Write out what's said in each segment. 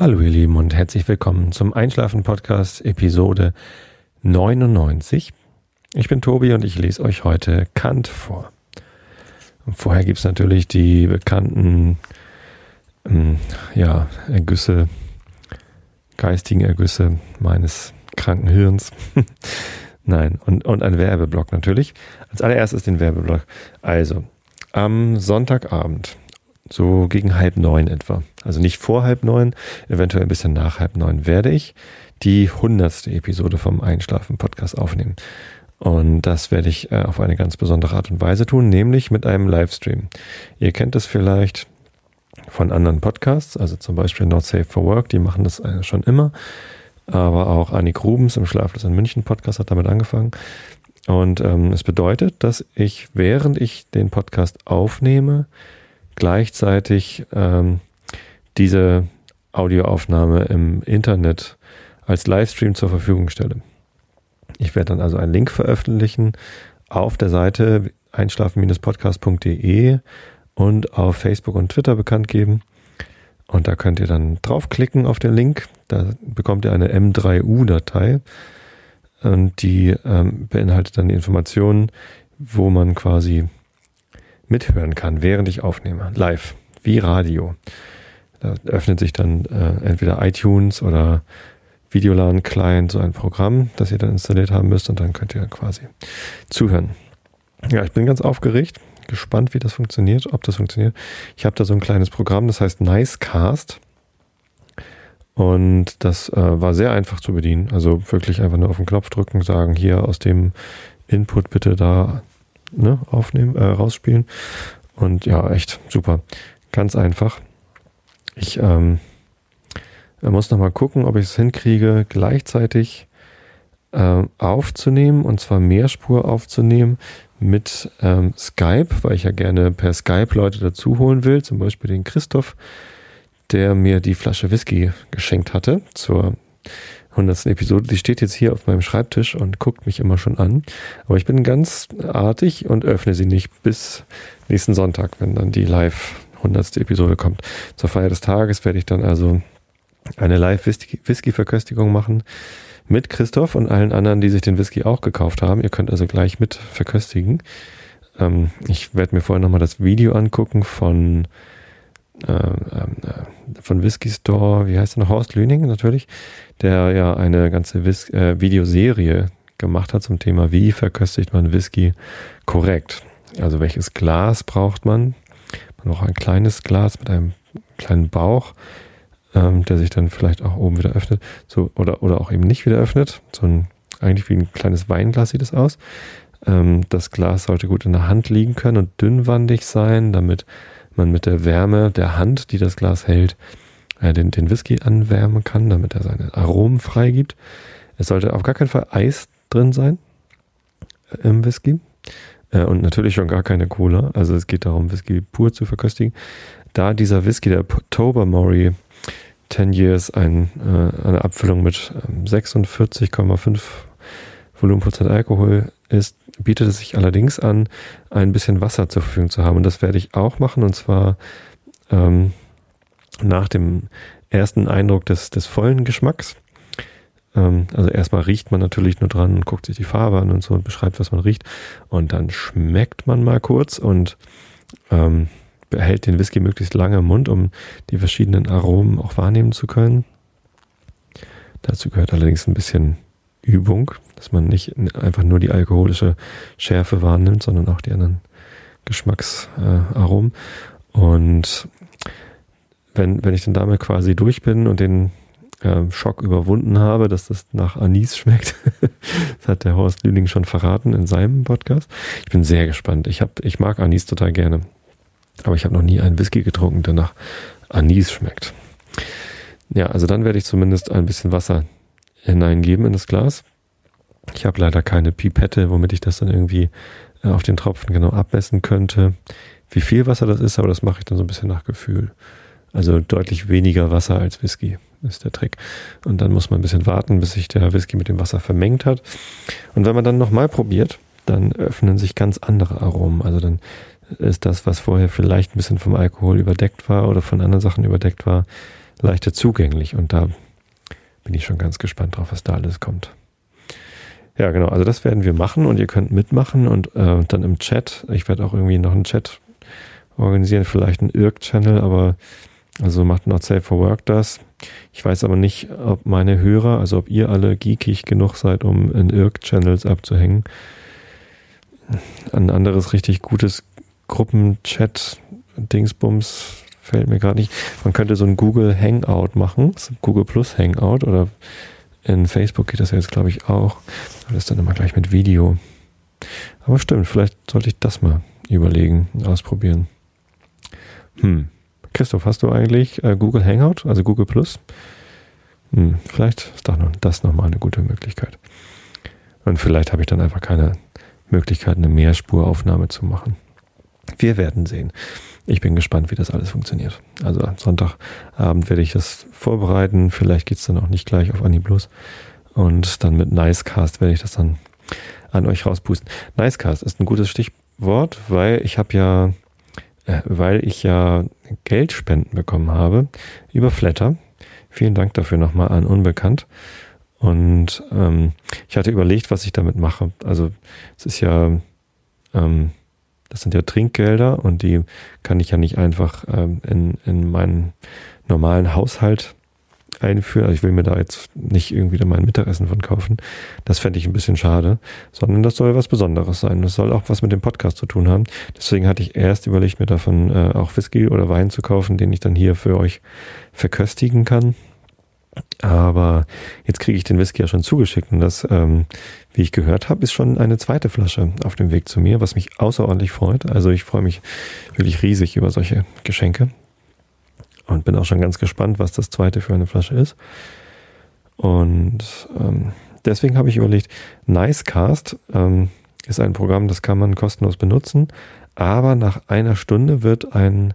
Hallo ihr Lieben und herzlich willkommen zum Einschlafen Podcast Episode 99. Ich bin Tobi und ich lese euch heute Kant vor. Und vorher gibt es natürlich die bekannten ähm, ja, Ergüsse, geistigen Ergüsse meines kranken Hirns. Nein, und, und ein Werbeblock natürlich. Als allererstes den Werbeblock. Also, am Sonntagabend, so gegen halb neun etwa, also nicht vor halb neun, eventuell ein bisschen nach halb neun, werde ich die hundertste Episode vom Einschlafen-Podcast aufnehmen. Und das werde ich äh, auf eine ganz besondere Art und Weise tun, nämlich mit einem Livestream. Ihr kennt es vielleicht von anderen Podcasts, also zum Beispiel Not Safe for Work, die machen das äh, schon immer. Aber auch Annik Rubens im Schlaflos in München Podcast hat damit angefangen. Und ähm, es bedeutet, dass ich, während ich den Podcast aufnehme, gleichzeitig ähm, diese Audioaufnahme im Internet als Livestream zur Verfügung stelle. Ich werde dann also einen Link veröffentlichen auf der Seite einschlafen-podcast.de und auf Facebook und Twitter bekannt geben. Und da könnt ihr dann draufklicken auf den Link. Da bekommt ihr eine M3U-Datei. Und die ähm, beinhaltet dann die Informationen, wo man quasi mithören kann, während ich aufnehme. Live, wie Radio. Da öffnet sich dann äh, entweder iTunes oder Videolan Client, so ein Programm, das ihr dann installiert haben müsst und dann könnt ihr quasi zuhören. Ja, ich bin ganz aufgeregt, gespannt, wie das funktioniert, ob das funktioniert. Ich habe da so ein kleines Programm, das heißt Nicecast. Und das äh, war sehr einfach zu bedienen. Also wirklich einfach nur auf den Knopf drücken, sagen, hier aus dem Input bitte da ne, aufnehmen, äh, rausspielen. Und ja, echt super. Ganz einfach. Ich ähm, muss nochmal gucken, ob ich es hinkriege, gleichzeitig äh, aufzunehmen und zwar Mehrspur aufzunehmen mit ähm, Skype, weil ich ja gerne per Skype Leute dazu holen will, zum Beispiel den Christoph, der mir die Flasche Whisky geschenkt hatte zur 100. Episode. Die steht jetzt hier auf meinem Schreibtisch und guckt mich immer schon an. Aber ich bin ganz artig und öffne sie nicht bis nächsten Sonntag, wenn dann die live 100. Episode kommt. Zur Feier des Tages werde ich dann also eine Live-Whisky-Verköstigung machen mit Christoph und allen anderen, die sich den Whisky auch gekauft haben. Ihr könnt also gleich mit verköstigen. Ähm, ich werde mir vorher nochmal das Video angucken von äh, äh, von Whisky Store, wie heißt er noch, Horst Lüning natürlich, der ja eine ganze Whis äh, Videoserie gemacht hat zum Thema, wie verköstigt man Whisky korrekt. Also welches Glas braucht man? Man braucht ein kleines Glas mit einem kleinen Bauch, ähm, der sich dann vielleicht auch oben wieder öffnet, so oder oder auch eben nicht wieder öffnet. So ein eigentlich wie ein kleines Weinglas sieht es aus. Ähm, das Glas sollte gut in der Hand liegen können und dünnwandig sein, damit man mit der Wärme der Hand, die das Glas hält, äh, den, den Whisky anwärmen kann, damit er seine Aromen freigibt. Es sollte auf gar keinen Fall Eis drin sein äh, im Whisky. Äh, und natürlich schon gar keine Cola. Also es geht darum, Whisky pur zu verköstigen. Da dieser Whisky, der Tobermory 10 Years, ein, eine Abfüllung mit 46,5 ähm, Volumenprozent Alkohol ist, bietet es sich allerdings an, ein bisschen Wasser zur Verfügung zu haben. Und das werde ich auch machen. Und zwar ähm, nach dem ersten Eindruck des, des vollen Geschmacks. Ähm, also erstmal riecht man natürlich nur dran und guckt sich die Farbe an und so und beschreibt, was man riecht. Und dann schmeckt man mal kurz und ähm, behält den Whisky möglichst lange im Mund, um die verschiedenen Aromen auch wahrnehmen zu können. Dazu gehört allerdings ein bisschen Übung, dass man nicht einfach nur die alkoholische Schärfe wahrnimmt, sondern auch die anderen Geschmacksaromen. Und wenn, wenn ich dann damit quasi durch bin und den äh, Schock überwunden habe, dass das nach Anis schmeckt, das hat der Horst Lüning schon verraten in seinem Podcast. Ich bin sehr gespannt. Ich, hab, ich mag Anis total gerne. Aber ich habe noch nie einen Whisky getrunken, der nach Anis schmeckt. Ja, also dann werde ich zumindest ein bisschen Wasser hineingeben in das Glas. Ich habe leider keine Pipette, womit ich das dann irgendwie äh, auf den Tropfen genau abmessen könnte, wie viel Wasser das ist, aber das mache ich dann so ein bisschen nach Gefühl. Also deutlich weniger Wasser als Whisky ist der Trick. Und dann muss man ein bisschen warten, bis sich der Whisky mit dem Wasser vermengt hat. Und wenn man dann nochmal probiert, dann öffnen sich ganz andere Aromen. Also dann ist das, was vorher vielleicht ein bisschen vom Alkohol überdeckt war oder von anderen Sachen überdeckt war, leichter zugänglich. Und da bin ich schon ganz gespannt drauf, was da alles kommt. Ja, genau. Also das werden wir machen und ihr könnt mitmachen und äh, dann im Chat. Ich werde auch irgendwie noch einen Chat organisieren, vielleicht einen IRC-Channel, aber also macht Not Safe for Work das. Ich weiß aber nicht, ob meine Hörer, also ob ihr alle geekig genug seid, um in IRC-Channels abzuhängen. Ein anderes richtig gutes Gruppenchat-Dingsbums fällt mir gerade nicht. Man könnte so ein Google Hangout machen, Google Plus Hangout oder in Facebook geht das jetzt, glaube ich, auch. Aber das dann immer gleich mit Video. Aber stimmt, vielleicht sollte ich das mal überlegen, ausprobieren. Hm. Christoph, hast du eigentlich äh, Google Hangout, also Google Plus? Hm, vielleicht ist doch noch, das nochmal eine gute Möglichkeit. Und vielleicht habe ich dann einfach keine Möglichkeit, eine Mehrspuraufnahme zu machen. Wir werden sehen. Ich bin gespannt, wie das alles funktioniert. Also Sonntagabend werde ich das vorbereiten. Vielleicht geht es dann auch nicht gleich auf Aniblos. Und dann mit Nicecast werde ich das dann an euch rauspusten. Nicecast ist ein gutes Stichwort, weil ich habe ja, äh, weil ich ja Geldspenden bekommen habe über Flatter. Vielen Dank dafür nochmal an Unbekannt. Und ähm, ich hatte überlegt, was ich damit mache. Also es ist ja ähm, das sind ja Trinkgelder und die kann ich ja nicht einfach ähm, in, in meinen normalen Haushalt einführen. Also ich will mir da jetzt nicht irgendwie mein Mittagessen von kaufen. Das fände ich ein bisschen schade, sondern das soll was Besonderes sein. Das soll auch was mit dem Podcast zu tun haben. Deswegen hatte ich erst überlegt, mir davon äh, auch Whisky oder Wein zu kaufen, den ich dann hier für euch verköstigen kann. Aber jetzt kriege ich den Whisky ja schon zugeschickt und das, ähm, wie ich gehört habe, ist schon eine zweite Flasche auf dem Weg zu mir, was mich außerordentlich freut. Also ich freue mich wirklich riesig über solche Geschenke und bin auch schon ganz gespannt, was das zweite für eine Flasche ist. Und ähm, deswegen habe ich überlegt, Nicecast ähm, ist ein Programm, das kann man kostenlos benutzen, aber nach einer Stunde wird ein,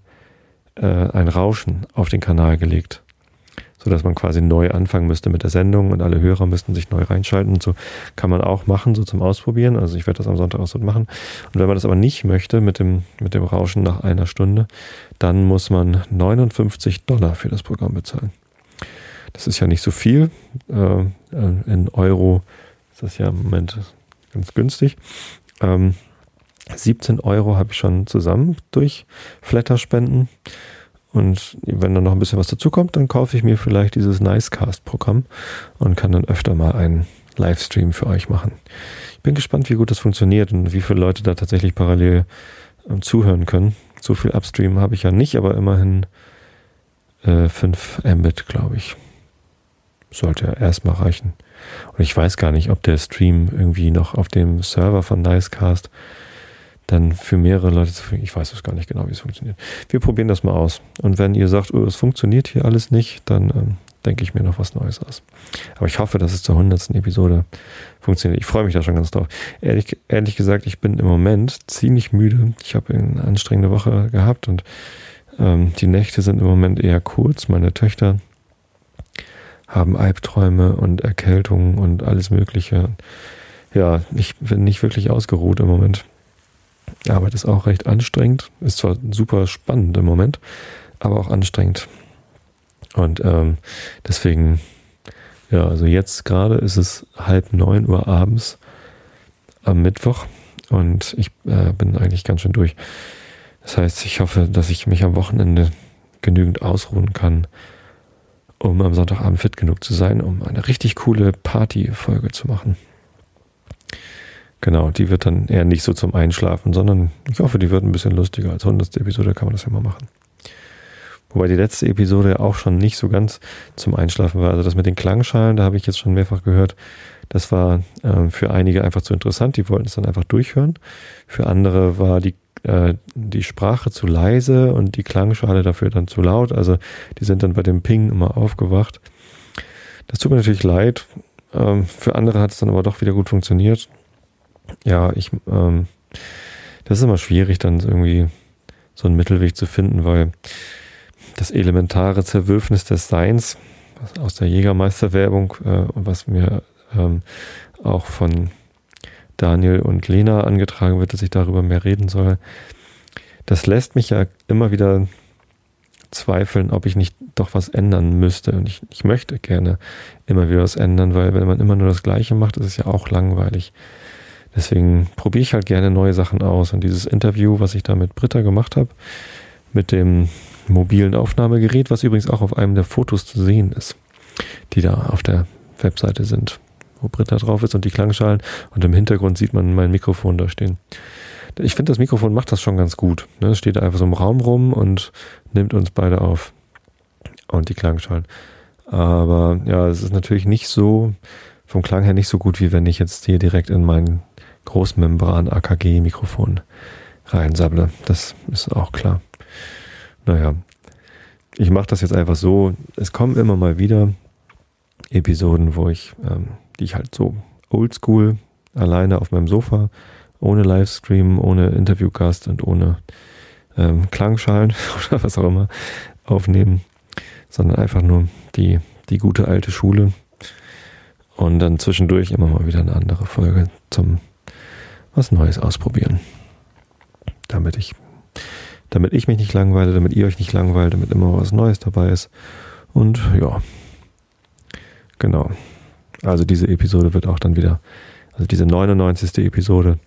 äh, ein Rauschen auf den Kanal gelegt so dass man quasi neu anfangen müsste mit der Sendung und alle Hörer müssten sich neu reinschalten. Und so kann man auch machen, so zum Ausprobieren. Also ich werde das am Sonntag auch so machen. Und wenn man das aber nicht möchte mit dem, mit dem Rauschen nach einer Stunde, dann muss man 59 Dollar für das Programm bezahlen. Das ist ja nicht so viel. Äh, in Euro ist das ja im Moment ganz günstig. Ähm, 17 Euro habe ich schon zusammen durch Flatter-Spenden. Und wenn dann noch ein bisschen was dazukommt, dann kaufe ich mir vielleicht dieses Nicecast-Programm und kann dann öfter mal einen Livestream für euch machen. Ich bin gespannt, wie gut das funktioniert und wie viele Leute da tatsächlich parallel äh, zuhören können. So viel Upstream habe ich ja nicht, aber immerhin äh, 5 Mbit, glaube ich. Sollte ja erstmal reichen. Und ich weiß gar nicht, ob der Stream irgendwie noch auf dem Server von Nicecast dann für mehrere Leute zu finden. Ich weiß es gar nicht genau, wie es funktioniert. Wir probieren das mal aus. Und wenn ihr sagt, oh, es funktioniert hier alles nicht, dann ähm, denke ich mir noch was Neues aus. Aber ich hoffe, dass es zur hundertsten Episode funktioniert. Ich freue mich da schon ganz drauf. Ehrlich, ehrlich gesagt, ich bin im Moment ziemlich müde. Ich habe eine anstrengende Woche gehabt und ähm, die Nächte sind im Moment eher kurz. Meine Töchter haben Albträume und Erkältungen und alles Mögliche. Ja, ich bin nicht wirklich ausgeruht im Moment. Arbeit ist auch recht anstrengend. Ist zwar super spannend im Moment, aber auch anstrengend. Und ähm, deswegen, ja, also jetzt gerade ist es halb neun Uhr abends am Mittwoch und ich äh, bin eigentlich ganz schön durch. Das heißt, ich hoffe, dass ich mich am Wochenende genügend ausruhen kann, um am Sonntagabend fit genug zu sein, um eine richtig coole Party-Folge zu machen. Genau, die wird dann eher nicht so zum Einschlafen, sondern ich hoffe, die wird ein bisschen lustiger. Als 100. Episode kann man das ja mal machen. Wobei die letzte Episode auch schon nicht so ganz zum Einschlafen war. Also das mit den Klangschalen, da habe ich jetzt schon mehrfach gehört, das war äh, für einige einfach zu interessant. Die wollten es dann einfach durchhören. Für andere war die, äh, die Sprache zu leise und die Klangschale dafür dann zu laut. Also die sind dann bei dem Ping immer aufgewacht. Das tut mir natürlich leid. Ähm, für andere hat es dann aber doch wieder gut funktioniert ja, ich, ähm, das ist immer schwierig, dann irgendwie so einen Mittelweg zu finden, weil das elementare Zerwürfnis des Seins aus der Jägermeister-Werbung äh, was mir ähm, auch von Daniel und Lena angetragen wird, dass ich darüber mehr reden soll, das lässt mich ja immer wieder zweifeln, ob ich nicht doch was ändern müsste. Und ich, ich möchte gerne immer wieder was ändern, weil wenn man immer nur das Gleiche macht, ist es ja auch langweilig. Deswegen probiere ich halt gerne neue Sachen aus. Und dieses Interview, was ich da mit Britta gemacht habe, mit dem mobilen Aufnahmegerät, was übrigens auch auf einem der Fotos zu sehen ist, die da auf der Webseite sind, wo Britta drauf ist und die Klangschalen. Und im Hintergrund sieht man mein Mikrofon da stehen. Ich finde, das Mikrofon macht das schon ganz gut. Ne? Es steht einfach so im Raum rum und nimmt uns beide auf. Und die Klangschalen. Aber ja, es ist natürlich nicht so, vom Klang her nicht so gut, wie wenn ich jetzt hier direkt in mein Großmembran-AKG-Mikrofon reinsabble. Das ist auch klar. Naja, ich mache das jetzt einfach so. Es kommen immer mal wieder Episoden, wo ich, ähm, die ich halt so oldschool alleine auf meinem Sofa, ohne Livestream, ohne Interviewcast und ohne ähm, Klangschalen oder was auch immer aufnehmen, sondern einfach nur die, die gute alte Schule und dann zwischendurch immer mal wieder eine andere Folge zum was Neues ausprobieren. Damit ich, damit ich mich nicht langweile, damit ihr euch nicht langweilt, damit immer was Neues dabei ist. Und ja, genau. Also diese Episode wird auch dann wieder, also diese 99. Episode,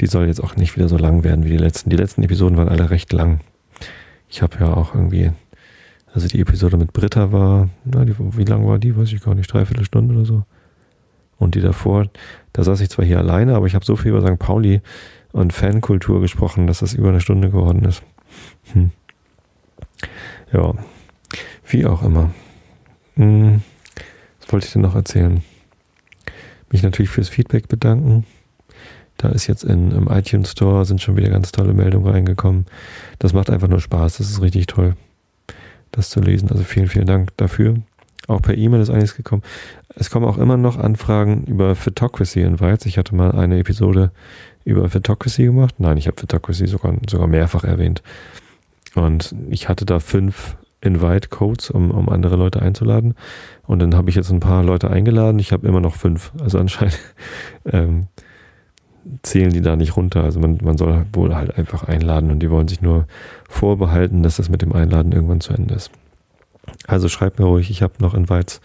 die soll jetzt auch nicht wieder so lang werden wie die letzten. Die letzten Episoden waren alle recht lang. Ich habe ja auch irgendwie, also die Episode mit Britta war, na, die, wie lang war die? Weiß ich gar nicht, dreiviertel Stunde oder so. Und die davor, da saß ich zwar hier alleine, aber ich habe so viel über St. Pauli und Fankultur gesprochen, dass das über eine Stunde geworden ist. Hm. Ja, wie auch immer. Hm. Was wollte ich denn noch erzählen? Mich natürlich fürs Feedback bedanken. Da ist jetzt in, im iTunes Store sind schon wieder ganz tolle Meldungen reingekommen. Das macht einfach nur Spaß. Das ist richtig toll, das zu lesen. Also vielen, vielen Dank dafür. Auch per E-Mail ist einiges gekommen. Es kommen auch immer noch Anfragen über Photocracy Invites. Ich hatte mal eine Episode über Photocracy gemacht. Nein, ich habe Photocracy sogar, sogar mehrfach erwähnt. Und ich hatte da fünf Invite-Codes, um, um andere Leute einzuladen. Und dann habe ich jetzt ein paar Leute eingeladen. Ich habe immer noch fünf. Also anscheinend ähm, zählen die da nicht runter. Also man, man soll wohl halt einfach einladen und die wollen sich nur vorbehalten, dass das mit dem Einladen irgendwann zu Ende ist. Also schreibt mir ruhig, ich habe noch Invites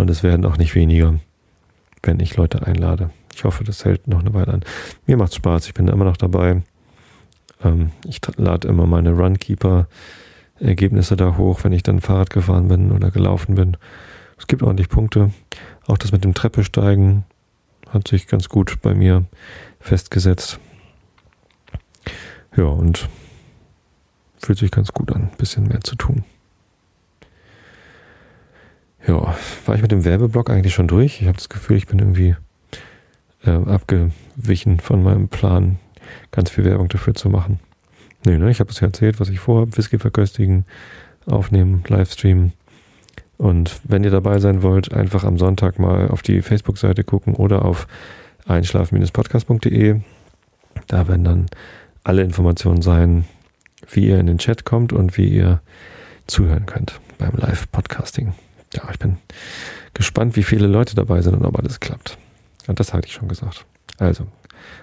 und es werden auch nicht weniger, wenn ich Leute einlade. Ich hoffe, das hält noch eine Weile an. Mir macht Spaß, ich bin immer noch dabei. Ähm, ich lade immer meine Runkeeper-Ergebnisse da hoch, wenn ich dann Fahrrad gefahren bin oder gelaufen bin. Es gibt ordentlich Punkte. Auch das mit dem Treppesteigen hat sich ganz gut bei mir festgesetzt. Ja, und fühlt sich ganz gut an, ein bisschen mehr zu tun. Ja, war ich mit dem Werbeblock eigentlich schon durch? Ich habe das Gefühl, ich bin irgendwie äh, abgewichen von meinem Plan, ganz viel Werbung dafür zu machen. Nee, ne, ich habe es ja erzählt, was ich vorhabe. Whisky verköstigen, aufnehmen, Livestreamen. Und wenn ihr dabei sein wollt, einfach am Sonntag mal auf die Facebook-Seite gucken oder auf einschlafen-podcast.de. Da werden dann alle Informationen sein, wie ihr in den Chat kommt und wie ihr zuhören könnt beim Live-Podcasting. Ja, ich bin gespannt, wie viele Leute dabei sind und ob alles klappt. Und das hatte ich schon gesagt. Also,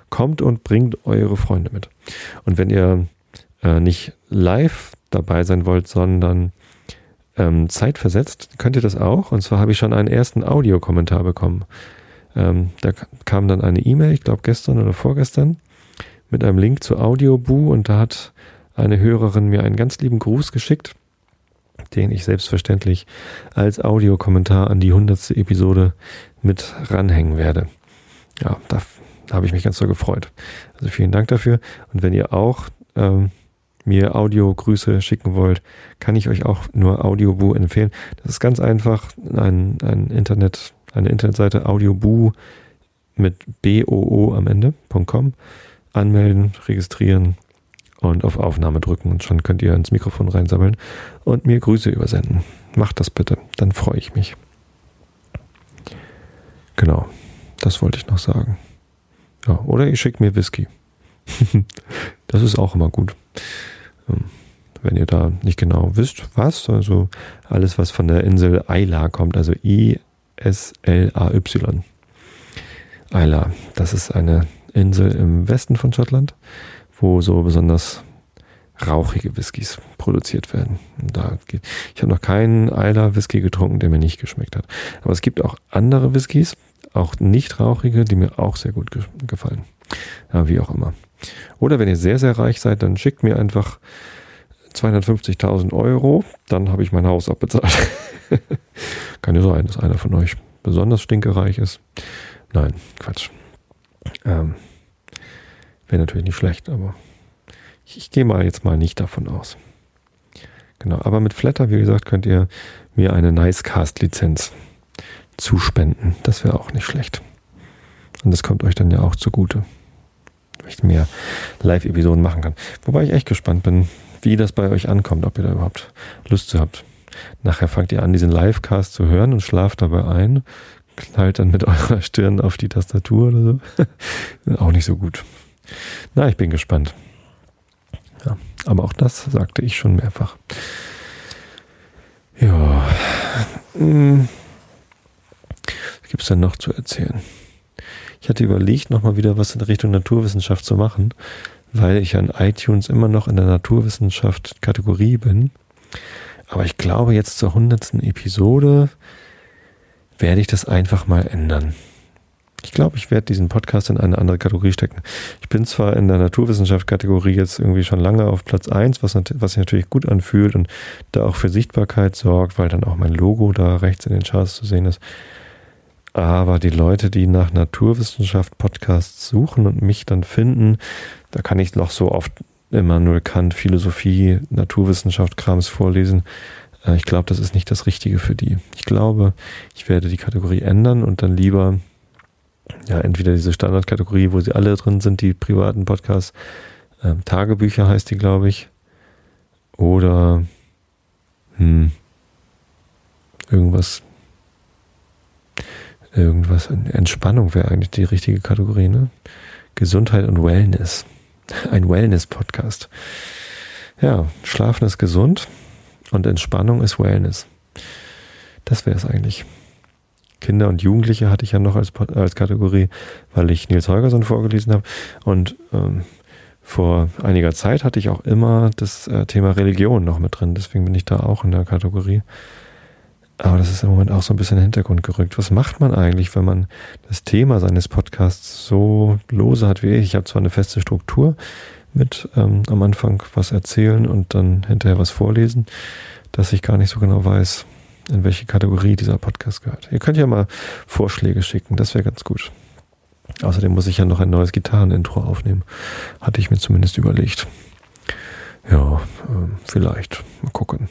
kommt und bringt eure Freunde mit. Und wenn ihr äh, nicht live dabei sein wollt, sondern ähm, zeitversetzt, könnt ihr das auch. Und zwar habe ich schon einen ersten Audiokommentar bekommen. Ähm, da kam dann eine E-Mail, ich glaube gestern oder vorgestern, mit einem Link zu Audioboo und da hat eine Hörerin mir einen ganz lieben Gruß geschickt, den ich selbstverständlich als Audiokommentar an die hundertste Episode mit ranhängen werde. Ja, da, habe ich mich ganz so gefreut. Also vielen Dank dafür. Und wenn ihr auch ähm, mir Audiogrüße schicken wollt, kann ich euch auch nur Audioboo empfehlen. Das ist ganz einfach ein, ein Internet, eine Internetseite Audioboo mit BOO am Ende.com anmelden, registrieren und auf Aufnahme drücken und schon könnt ihr ins Mikrofon reinsammeln und mir Grüße übersenden. Macht das bitte, dann freue ich mich. Genau, das wollte ich noch sagen. Ja, oder ihr schickt mir Whisky. das ist auch immer gut. Ähm, wenn ihr da nicht genau wisst, was, also alles, was von der Insel Isla kommt, also I-S-L-A-Y. Isla, das ist eine Insel im Westen von Schottland, wo so besonders rauchige Whiskys produziert werden. Da geht, ich habe noch keinen Eiler Whisky getrunken, der mir nicht geschmeckt hat. Aber es gibt auch andere Whiskys, auch nicht rauchige, die mir auch sehr gut ge gefallen. Ja, wie auch immer. Oder wenn ihr sehr, sehr reich seid, dann schickt mir einfach 250.000 Euro, dann habe ich mein Haus abbezahlt. Kann ja sein, dass einer von euch besonders stinkereich ist. Nein, Quatsch. Ähm, Wäre natürlich nicht schlecht, aber ich, ich gehe mal jetzt mal nicht davon aus. Genau, aber mit Flatter, wie gesagt, könnt ihr mir eine Nicecast-Lizenz zuspenden. Das wäre auch nicht schlecht. Und das kommt euch dann ja auch zugute. Weil ich mehr Live-Episoden machen kann. Wobei ich echt gespannt bin, wie das bei euch ankommt, ob ihr da überhaupt Lust zu habt. Nachher fangt ihr an, diesen Livecast zu hören und schlaft dabei ein, knallt dann mit eurer Stirn auf die Tastatur oder so. auch nicht so gut. Na, ich bin gespannt. Ja, aber auch das sagte ich schon mehrfach. Ja. Hm. Was gibt es denn noch zu erzählen? Ich hatte überlegt, nochmal wieder was in Richtung Naturwissenschaft zu machen, weil ich an iTunes immer noch in der Naturwissenschaft Kategorie bin. Aber ich glaube, jetzt zur hundertsten Episode werde ich das einfach mal ändern. Ich glaube, ich werde diesen Podcast in eine andere Kategorie stecken. Ich bin zwar in der Naturwissenschaft-Kategorie jetzt irgendwie schon lange auf Platz 1, was, was sich natürlich gut anfühlt und da auch für Sichtbarkeit sorgt, weil dann auch mein Logo da rechts in den Charts zu sehen ist. Aber die Leute, die nach Naturwissenschaft-Podcasts suchen und mich dann finden, da kann ich noch so oft Immanuel Kant, Philosophie, Naturwissenschaft, Krams vorlesen. Äh, ich glaube, das ist nicht das Richtige für die. Ich glaube, ich werde die Kategorie ändern und dann lieber ja, entweder diese Standardkategorie, wo sie alle drin sind, die privaten Podcasts, ähm, Tagebücher heißt die, glaube ich, oder hm, irgendwas, irgendwas, Entspannung wäre eigentlich die richtige Kategorie, ne? Gesundheit und Wellness. Ein Wellness-Podcast. Ja, Schlafen ist gesund und Entspannung ist Wellness. Das wäre es eigentlich. Kinder und Jugendliche hatte ich ja noch als, als Kategorie, weil ich Nils Holgersson vorgelesen habe. Und ähm, vor einiger Zeit hatte ich auch immer das äh, Thema Religion noch mit drin. Deswegen bin ich da auch in der Kategorie. Aber das ist im Moment auch so ein bisschen in den Hintergrund gerückt. Was macht man eigentlich, wenn man das Thema seines Podcasts so lose hat wie ich? Ich habe zwar eine feste Struktur mit ähm, am Anfang was erzählen und dann hinterher was vorlesen, dass ich gar nicht so genau weiß, in welche Kategorie dieser Podcast gehört. Ihr könnt ja mal Vorschläge schicken, das wäre ganz gut. Außerdem muss ich ja noch ein neues Gitarrenintro aufnehmen. Hatte ich mir zumindest überlegt. Ja, äh, vielleicht. Mal gucken.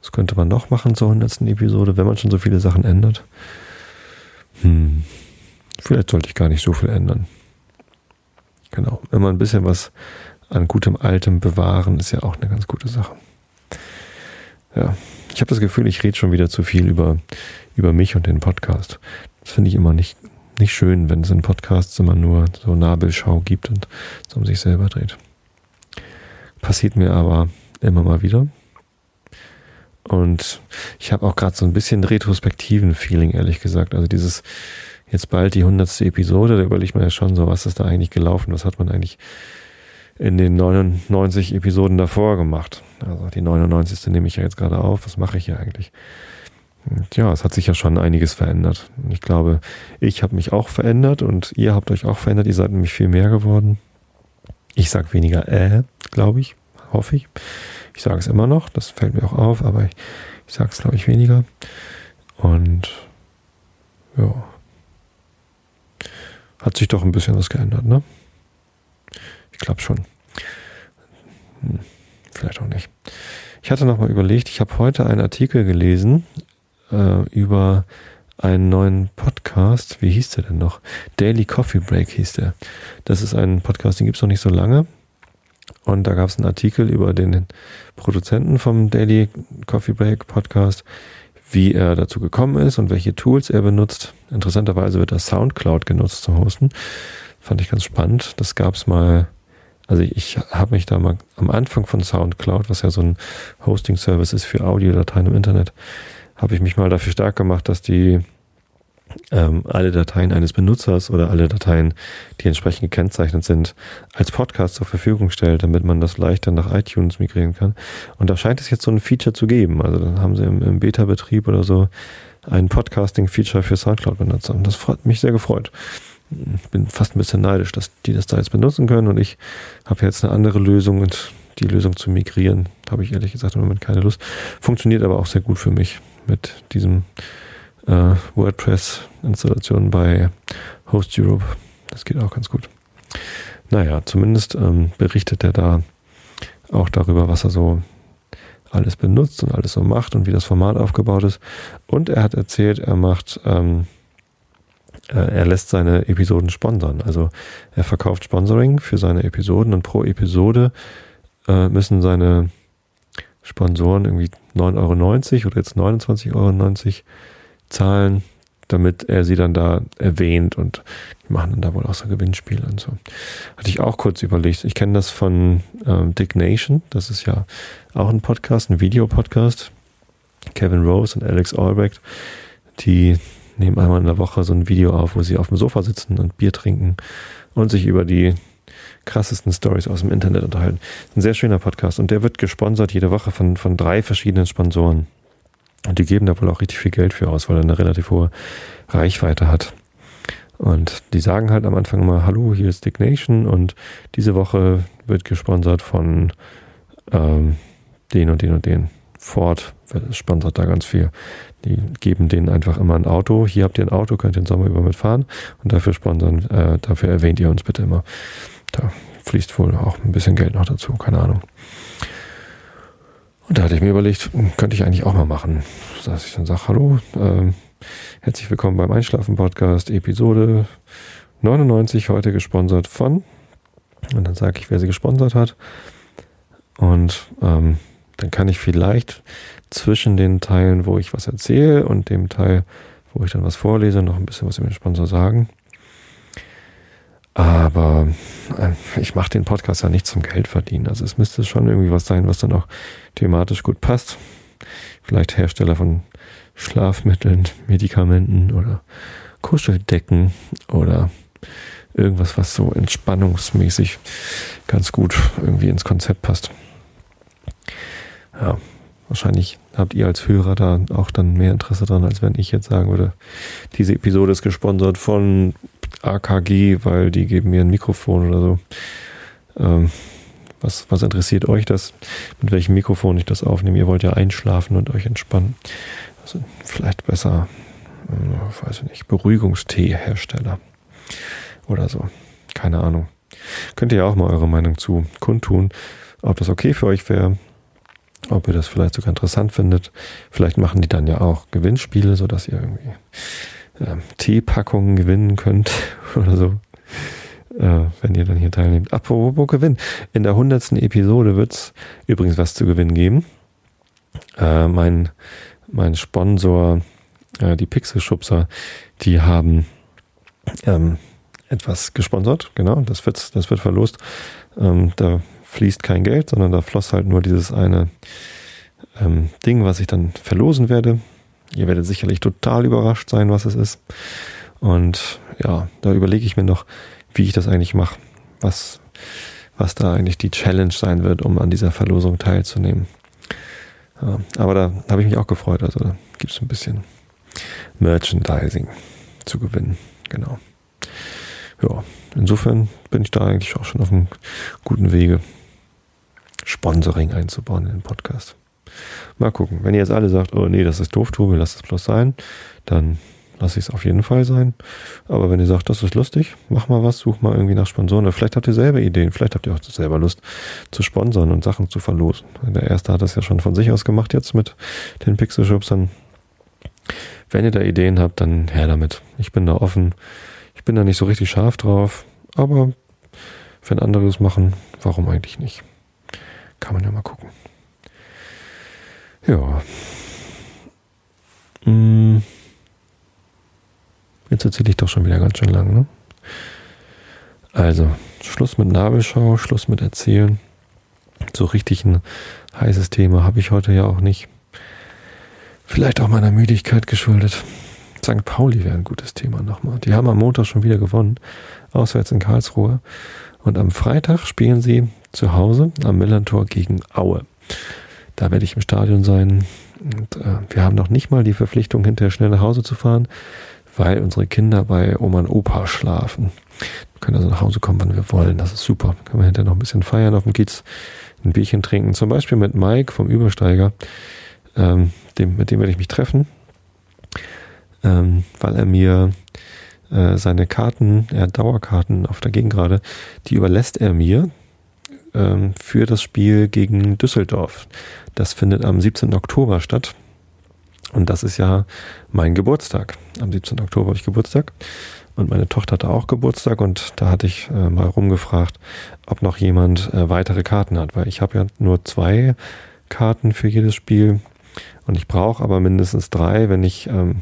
Was könnte man noch machen zur 100. Episode, wenn man schon so viele Sachen ändert? Hm, vielleicht sollte ich gar nicht so viel ändern. Genau. Immer ein bisschen was an gutem Altem bewahren, ist ja auch eine ganz gute Sache. Ja, ich habe das Gefühl, ich rede schon wieder zu viel über, über mich und den Podcast. Das finde ich immer nicht, nicht schön, wenn es in Podcasts immer nur so Nabelschau gibt und so um sich selber dreht. Passiert mir aber immer mal wieder. Und ich habe auch gerade so ein bisschen retrospektiven Feeling, ehrlich gesagt. Also dieses jetzt bald die hundertste Episode, da überlegt man ja schon so, was ist da eigentlich gelaufen, was hat man eigentlich in den 99 Episoden davor gemacht. Also die 99. nehme ich ja jetzt gerade auf. Was mache ich hier eigentlich? Ja, es hat sich ja schon einiges verändert. Ich glaube, ich habe mich auch verändert und ihr habt euch auch verändert. Ihr seid nämlich viel mehr geworden. Ich sage weniger äh, glaube ich, hoffe ich. Ich sage es immer noch, das fällt mir auch auf, aber ich, ich sage es, glaube ich, weniger. Und ja, hat sich doch ein bisschen was geändert, ne? Ich glaube schon. Hm, vielleicht auch nicht. Ich hatte nochmal überlegt, ich habe heute einen Artikel gelesen äh, über einen neuen Podcast. Wie hieß der denn noch? Daily Coffee Break hieß der. Das ist ein Podcast, den gibt es noch nicht so lange. Und da gab es einen Artikel über den Produzenten vom Daily Coffee Break Podcast, wie er dazu gekommen ist und welche Tools er benutzt. Interessanterweise wird das Soundcloud genutzt zum Hosten. Fand ich ganz spannend. Das gab es mal also ich habe mich da mal am Anfang von SoundCloud, was ja so ein Hosting-Service ist für Audiodateien im Internet, habe ich mich mal dafür stark gemacht, dass die ähm, alle Dateien eines Benutzers oder alle Dateien, die entsprechend gekennzeichnet sind, als Podcast zur Verfügung stellt, damit man das leichter nach iTunes migrieren kann. Und da scheint es jetzt so ein Feature zu geben. Also dann haben sie im, im Beta-Betrieb oder so ein Podcasting-Feature für Soundcloud-Benutzer. Und das freut mich sehr gefreut. Ich bin fast ein bisschen neidisch, dass die das da jetzt benutzen können und ich habe jetzt eine andere Lösung und die Lösung zu migrieren, habe ich ehrlich gesagt im Moment keine Lust. Funktioniert aber auch sehr gut für mich mit diesem äh, WordPress-Installation bei Host Europe. Das geht auch ganz gut. Naja, zumindest ähm, berichtet er da auch darüber, was er so alles benutzt und alles so macht und wie das Format aufgebaut ist. Und er hat erzählt, er macht, ähm, äh, er lässt seine Episoden sponsern. Also er verkauft Sponsoring für seine Episoden und pro Episode äh, müssen seine Sponsoren irgendwie 9,90 Euro oder jetzt 29,90 Euro zahlen, damit er sie dann da erwähnt und die machen dann da wohl auch so Gewinnspiele und so. Hatte ich auch kurz überlegt. Ich kenne das von ähm, Dick Nation, das ist ja auch ein Podcast, ein Videopodcast. Kevin Rose und Alex Albrecht, die nehmen einmal in der Woche so ein Video auf, wo sie auf dem Sofa sitzen und Bier trinken und sich über die krassesten Stories aus dem Internet unterhalten. Ein sehr schöner Podcast und der wird gesponsert jede Woche von, von drei verschiedenen Sponsoren. Und die geben da wohl auch richtig viel Geld für aus, weil er eine relativ hohe Reichweite hat. Und die sagen halt am Anfang immer, hallo, hier ist Dick Nation und diese Woche wird gesponsert von ähm, den und den und den. Ford sponsert da ganz viel. Die geben denen einfach immer ein Auto. Hier habt ihr ein Auto, könnt ihr den Sommer über mitfahren und dafür sponsern, äh, dafür erwähnt ihr uns bitte immer. Da fließt wohl auch ein bisschen Geld noch dazu, keine Ahnung. Und da hatte ich mir überlegt, könnte ich eigentlich auch mal machen. Dass ich dann sage, hallo, äh, herzlich willkommen beim Einschlafen-Podcast, Episode 99, heute gesponsert von. Und dann sage ich, wer sie gesponsert hat. Und ähm, dann kann ich vielleicht zwischen den Teilen, wo ich was erzähle und dem Teil, wo ich dann was vorlese, noch ein bisschen was über den Sponsor sagen. Aber äh, ich mache den Podcast ja nicht zum Geld verdienen. Also es müsste schon irgendwie was sein, was dann auch thematisch gut passt. Vielleicht Hersteller von Schlafmitteln, Medikamenten oder Kuscheldecken oder irgendwas, was so entspannungsmäßig ganz gut irgendwie ins Konzept passt. Ja, wahrscheinlich habt ihr als Hörer da auch dann mehr Interesse dran, als wenn ich jetzt sagen würde, diese Episode ist gesponsert von AKG, weil die geben mir ein Mikrofon oder so. Ähm, was, was interessiert euch das? Mit welchem Mikrofon ich das aufnehme? Ihr wollt ja einschlafen und euch entspannen. Also vielleicht besser, äh, weiß ich nicht, Beruhigungstee-Hersteller oder so. Keine Ahnung. Könnt ihr ja auch mal eure Meinung zu kundtun, ob das okay für euch wäre, ob ihr das vielleicht sogar interessant findet. Vielleicht machen die dann ja auch Gewinnspiele, sodass ihr irgendwie äh, Teepackungen gewinnen könnt oder so, äh, wenn ihr dann hier teilnehmt. Apropos Gewinn. In der hundertsten Episode wird es übrigens was zu gewinnen geben. Äh, mein, mein Sponsor, äh, die Pixelschubser, die haben ähm, etwas gesponsert, genau, das wird, das wird verlost. Ähm, da fließt kein Geld, sondern da floss halt nur dieses eine ähm, Ding, was ich dann verlosen werde. Ihr werdet sicherlich total überrascht sein, was es ist. Und ja, da überlege ich mir noch, wie ich das eigentlich mache. Was, was da eigentlich die Challenge sein wird, um an dieser Verlosung teilzunehmen. Ja, aber da habe ich mich auch gefreut. Also da gibt es ein bisschen Merchandising zu gewinnen. Genau. Ja, insofern bin ich da eigentlich auch schon auf einem guten Wege, Sponsoring einzubauen in den Podcast. Mal gucken. Wenn ihr jetzt alle sagt, oh nee, das ist doof, Tobi, lass es bloß sein, dann lasse ich es auf jeden Fall sein. Aber wenn ihr sagt, das ist lustig, mach mal was, such mal irgendwie nach Sponsoren. Oder vielleicht habt ihr selber Ideen, vielleicht habt ihr auch selber Lust zu sponsern und Sachen zu verlosen. Der erste hat das ja schon von sich aus gemacht jetzt mit den Pixel Shops. Wenn ihr da Ideen habt, dann her damit. Ich bin da offen. Ich bin da nicht so richtig scharf drauf, aber wenn andere es machen, warum eigentlich nicht? Kann man ja mal gucken. Ja. Hm. Jetzt erzähle ich doch schon wieder ganz schön lang, ne? Also, Schluss mit Nabelschau, Schluss mit Erzählen. So richtig ein heißes Thema habe ich heute ja auch nicht. Vielleicht auch meiner Müdigkeit geschuldet. St. Pauli wäre ein gutes Thema nochmal. Die haben am Montag schon wieder gewonnen, auswärts in Karlsruhe. Und am Freitag spielen sie zu Hause am Millantor gegen Aue. Da werde ich im Stadion sein. Und äh, wir haben noch nicht mal die Verpflichtung, hinterher schnell nach Hause zu fahren, weil unsere Kinder bei Oma und Opa schlafen. Wir können also nach Hause kommen, wann wir wollen. Das ist super. Können wir hinterher noch ein bisschen feiern auf dem Kiez, ein Bierchen trinken. Zum Beispiel mit Mike vom Übersteiger. Ähm, dem, mit dem werde ich mich treffen, ähm, weil er mir äh, seine Karten, er hat Dauerkarten auf der Gegengrade, die überlässt er mir ähm, für das Spiel gegen Düsseldorf. Das findet am 17. Oktober statt. Und das ist ja mein Geburtstag. Am 17. Oktober habe ich Geburtstag. Und meine Tochter hatte auch Geburtstag und da hatte ich äh, mal rumgefragt, ob noch jemand äh, weitere Karten hat, weil ich habe ja nur zwei Karten für jedes Spiel und ich brauche aber mindestens drei, wenn ich ähm,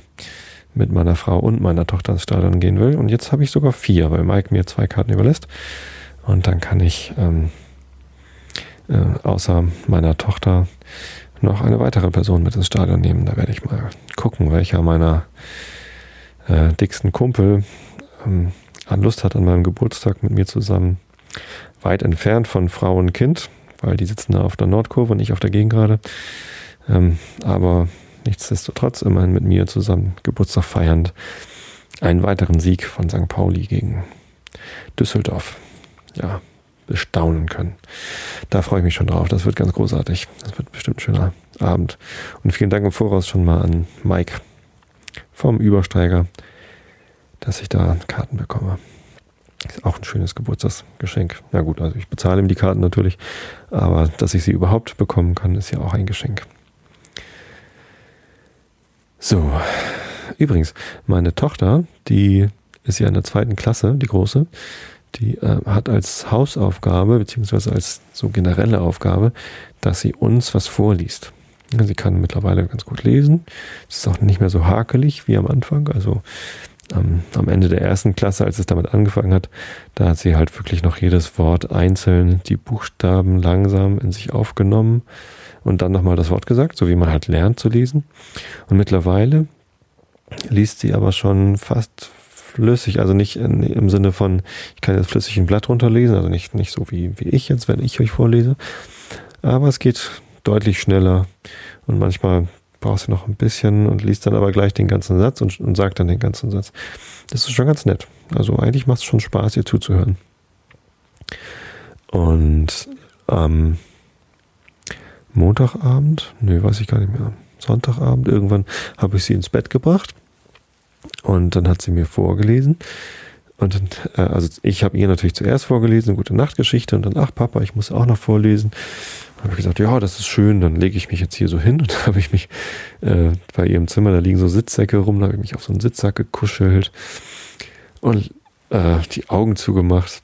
mit meiner Frau und meiner Tochter ins Stadion gehen will. Und jetzt habe ich sogar vier, weil Mike mir zwei Karten überlässt. Und dann kann ich ähm, äh, außer meiner Tochter noch eine weitere Person mit ins Stadion nehmen. Da werde ich mal gucken, welcher meiner äh, dicksten Kumpel ähm, an Lust hat, an meinem Geburtstag mit mir zusammen, weit entfernt von Frau und Kind, weil die sitzen da auf der Nordkurve und nicht auf der Gegengrade. Ähm, aber nichtsdestotrotz immerhin mit mir zusammen Geburtstag feiernd einen weiteren Sieg von St. Pauli gegen Düsseldorf. Ja, bestaunen können. Da freue ich mich schon drauf. Das wird ganz großartig. Das wird bestimmt ein schöner Abend. Und vielen Dank im Voraus schon mal an Mike vom Übersteiger, dass ich da Karten bekomme. Ist auch ein schönes Geburtstagsgeschenk. Ja gut, also ich bezahle ihm die Karten natürlich, aber dass ich sie überhaupt bekommen kann, ist ja auch ein Geschenk. So, übrigens, meine Tochter, die ist ja in der zweiten Klasse, die große, die äh, hat als Hausaufgabe, beziehungsweise als so generelle Aufgabe, dass sie uns was vorliest. Sie kann mittlerweile ganz gut lesen. Es ist auch nicht mehr so hakelig wie am Anfang. Also ähm, am Ende der ersten Klasse, als es damit angefangen hat, da hat sie halt wirklich noch jedes Wort einzeln, die Buchstaben langsam in sich aufgenommen und dann nochmal das Wort gesagt, so wie man halt lernt zu lesen. Und mittlerweile liest sie aber schon fast flüssig, also nicht in, im Sinne von, ich kann jetzt flüssig ein Blatt runterlesen, also nicht, nicht so wie, wie ich jetzt, wenn ich euch vorlese. Aber es geht deutlich schneller und manchmal brauchst du noch ein bisschen und liest dann aber gleich den ganzen Satz und, und sagt dann den ganzen Satz. Das ist schon ganz nett. Also eigentlich macht es schon Spaß, ihr zuzuhören. Und am Montagabend, nee, weiß ich gar nicht mehr, Sonntagabend, irgendwann habe ich sie ins Bett gebracht und dann hat sie mir vorgelesen. Und dann, äh, also ich habe ihr natürlich zuerst vorgelesen, gute Nachtgeschichte, und dann, ach Papa, ich muss auch noch vorlesen. Dann habe ich gesagt, ja, das ist schön, dann lege ich mich jetzt hier so hin und habe ich mich äh, bei ihrem Zimmer, da liegen so Sitzsäcke rum, da habe ich mich auf so einen Sitzsack gekuschelt und äh, die Augen zugemacht.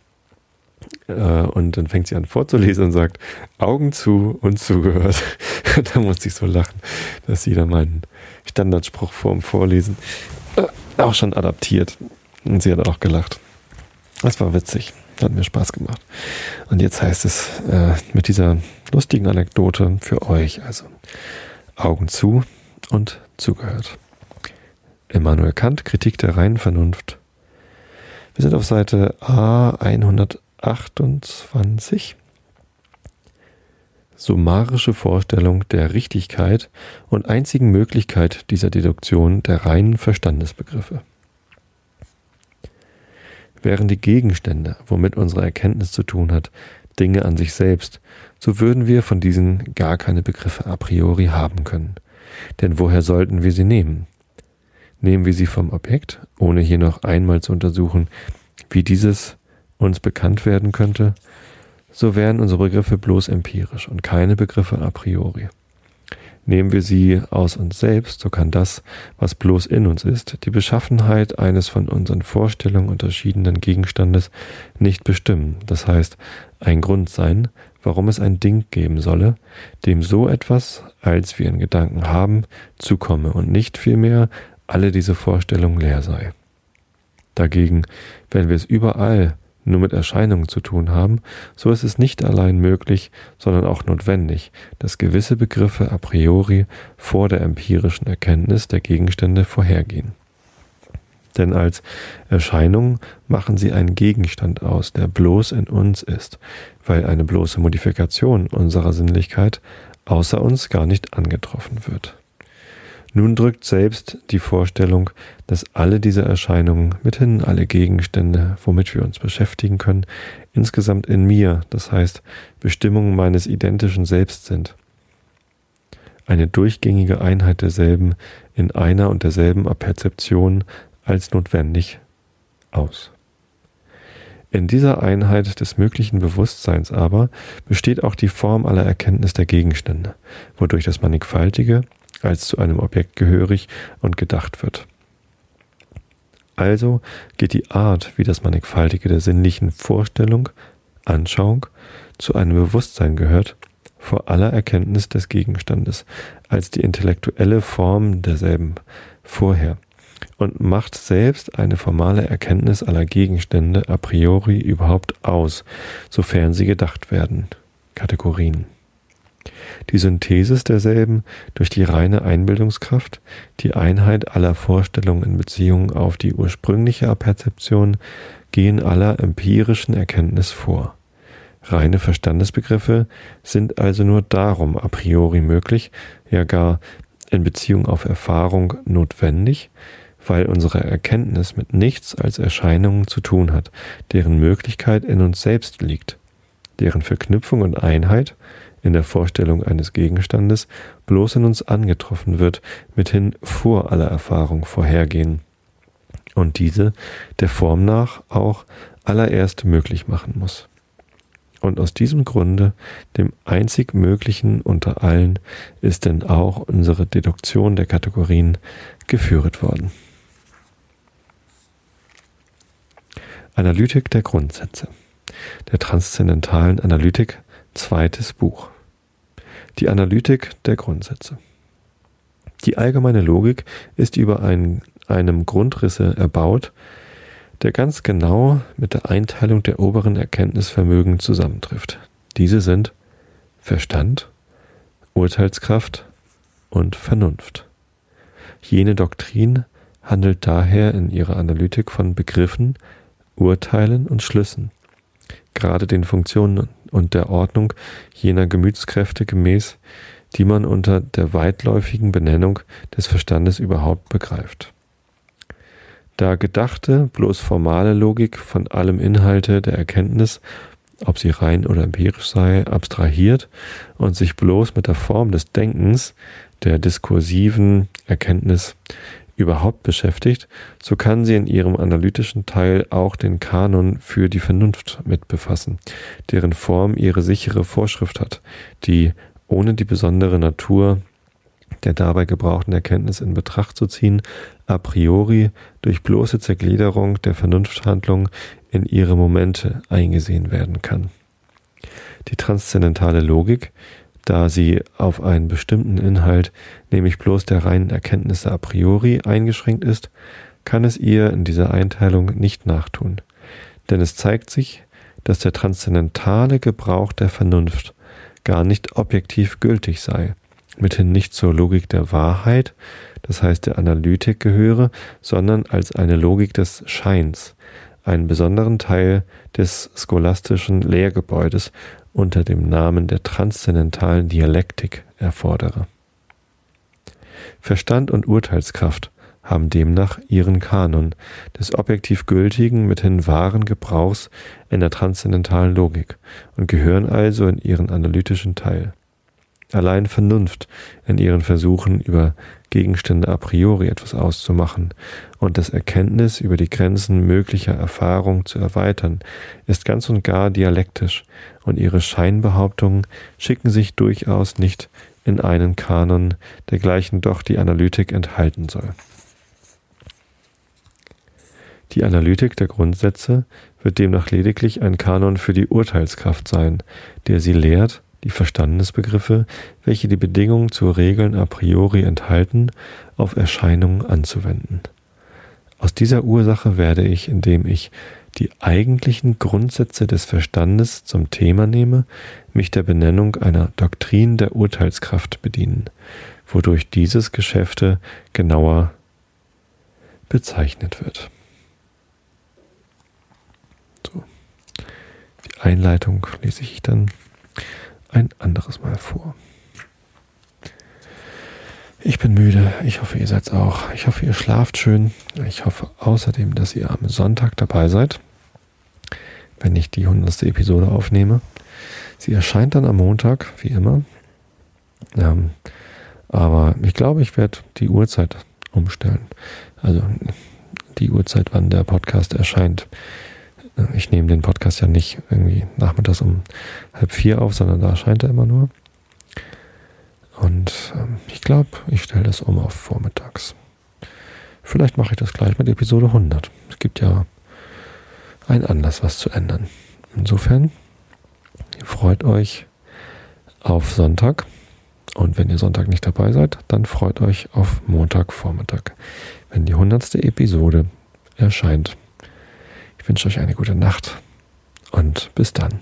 Äh, und dann fängt sie an vorzulesen und sagt, Augen zu und zugehört. da musste ich so lachen, dass sie da meinen Standardspruch vorm Vorlesen auch schon adaptiert. Und sie hat auch gelacht. Das war witzig. Hat mir Spaß gemacht. Und jetzt heißt es äh, mit dieser lustigen Anekdote für euch, also Augen zu und zugehört. Immanuel Kant, Kritik der reinen Vernunft. Wir sind auf Seite A128. Summarische Vorstellung der Richtigkeit und einzigen Möglichkeit dieser Deduktion der reinen Verstandesbegriffe. Wären die Gegenstände, womit unsere Erkenntnis zu tun hat, Dinge an sich selbst, so würden wir von diesen gar keine Begriffe a priori haben können. Denn woher sollten wir sie nehmen? Nehmen wir sie vom Objekt, ohne hier noch einmal zu untersuchen, wie dieses uns bekannt werden könnte, so wären unsere Begriffe bloß empirisch und keine Begriffe a priori. Nehmen wir sie aus uns selbst, so kann das, was bloß in uns ist, die Beschaffenheit eines von unseren Vorstellungen unterschiedenen Gegenstandes nicht bestimmen, das heißt ein Grund sein, warum es ein Ding geben solle, dem so etwas, als wir in Gedanken haben, zukomme und nicht vielmehr alle diese Vorstellung leer sei. Dagegen, wenn wir es überall nur mit Erscheinungen zu tun haben, so ist es nicht allein möglich, sondern auch notwendig, dass gewisse Begriffe a priori vor der empirischen Erkenntnis der Gegenstände vorhergehen. Denn als Erscheinung machen sie einen Gegenstand aus, der bloß in uns ist, weil eine bloße Modifikation unserer Sinnlichkeit außer uns gar nicht angetroffen wird. Nun drückt selbst die Vorstellung, dass alle diese Erscheinungen, mithin alle Gegenstände, womit wir uns beschäftigen können, insgesamt in mir, das heißt Bestimmungen meines identischen Selbst sind. Eine durchgängige Einheit derselben in einer und derselben Perzeption als notwendig aus. In dieser Einheit des möglichen Bewusstseins aber besteht auch die Form aller Erkenntnis der Gegenstände, wodurch das Mannigfaltige als zu einem Objekt gehörig und gedacht wird. Also geht die Art, wie das Mannigfaltige der sinnlichen Vorstellung, Anschauung zu einem Bewusstsein gehört, vor aller Erkenntnis des Gegenstandes als die intellektuelle Form derselben vorher und macht selbst eine formale Erkenntnis aller Gegenstände a priori überhaupt aus, sofern sie gedacht werden. Kategorien. Die Synthesis derselben durch die reine Einbildungskraft, die Einheit aller Vorstellungen in Beziehung auf die ursprüngliche Perzeption, gehen aller empirischen Erkenntnis vor. Reine Verstandesbegriffe sind also nur darum a priori möglich, ja gar in Beziehung auf Erfahrung notwendig, weil unsere Erkenntnis mit nichts als Erscheinungen zu tun hat, deren Möglichkeit in uns selbst liegt, deren Verknüpfung und Einheit in der Vorstellung eines Gegenstandes bloß in uns angetroffen wird, mithin vor aller Erfahrung vorhergehen und diese der Form nach auch allererst möglich machen muss. Und aus diesem Grunde, dem einzig Möglichen unter allen, ist denn auch unsere Deduktion der Kategorien geführt worden. Analytik der Grundsätze der transzendentalen Analytik, zweites Buch. Die Analytik der Grundsätze. Die allgemeine Logik ist über einen, einem Grundrisse erbaut, der ganz genau mit der Einteilung der oberen Erkenntnisvermögen zusammentrifft. Diese sind Verstand, Urteilskraft und Vernunft. Jene Doktrin handelt daher in ihrer Analytik von Begriffen, Urteilen und Schlüssen, gerade den Funktionen und der Ordnung jener Gemütskräfte gemäß, die man unter der weitläufigen Benennung des Verstandes überhaupt begreift. Da gedachte, bloß formale Logik von allem Inhalte der Erkenntnis, ob sie rein oder empirisch sei, abstrahiert und sich bloß mit der Form des Denkens, der diskursiven Erkenntnis überhaupt beschäftigt, so kann sie in ihrem analytischen Teil auch den Kanon für die Vernunft mit befassen, deren Form ihre sichere Vorschrift hat, die ohne die besondere Natur der dabei gebrauchten Erkenntnis in Betracht zu ziehen, a priori durch bloße Zergliederung der Vernunfthandlung in ihre Momente eingesehen werden kann. Die transzendentale Logik, da sie auf einen bestimmten Inhalt, nämlich bloß der reinen Erkenntnisse a priori eingeschränkt ist, kann es ihr in dieser Einteilung nicht nachtun. Denn es zeigt sich, dass der transzendentale Gebrauch der Vernunft gar nicht objektiv gültig sei, mithin nicht zur Logik der Wahrheit, das heißt der Analytik gehöre, sondern als eine Logik des Scheins, einen besonderen Teil des scholastischen Lehrgebäudes unter dem Namen der transzendentalen Dialektik erfordere. Verstand und Urteilskraft haben demnach ihren Kanon des objektiv gültigen, mithin wahren Gebrauchs in der transzendentalen Logik und gehören also in ihren analytischen Teil. Allein Vernunft in ihren Versuchen, über Gegenstände a priori etwas auszumachen und das Erkenntnis über die Grenzen möglicher Erfahrung zu erweitern, ist ganz und gar dialektisch, und ihre Scheinbehauptungen schicken sich durchaus nicht in einen Kanon, dergleichen doch die Analytik enthalten soll. Die Analytik der Grundsätze wird demnach lediglich ein Kanon für die Urteilskraft sein, der sie lehrt, die Verstandesbegriffe, welche die Bedingungen zu Regeln a priori enthalten, auf Erscheinungen anzuwenden. Aus dieser Ursache werde ich, indem ich die eigentlichen Grundsätze des Verstandes zum Thema nehme, mich der Benennung einer Doktrin der Urteilskraft bedienen, wodurch dieses Geschäfte genauer bezeichnet wird. So. Die Einleitung lese ich dann ein anderes Mal vor. Ich bin müde. Ich hoffe, ihr seid auch. Ich hoffe, ihr schlaft schön. Ich hoffe außerdem, dass ihr am Sonntag dabei seid, wenn ich die 100. Episode aufnehme. Sie erscheint dann am Montag, wie immer. Ähm, aber ich glaube, ich werde die Uhrzeit umstellen. Also die Uhrzeit, wann der Podcast erscheint. Ich nehme den Podcast ja nicht irgendwie nachmittags um halb vier auf, sondern da erscheint er immer nur. Und ähm, ich glaube, ich stelle das um auf vormittags. Vielleicht mache ich das gleich mit Episode 100. Es gibt ja einen Anlass, was zu ändern. Insofern freut euch auf Sonntag. Und wenn ihr Sonntag nicht dabei seid, dann freut euch auf Montagvormittag, wenn die 100. Episode erscheint. Ich wünsche euch eine gute Nacht und bis dann.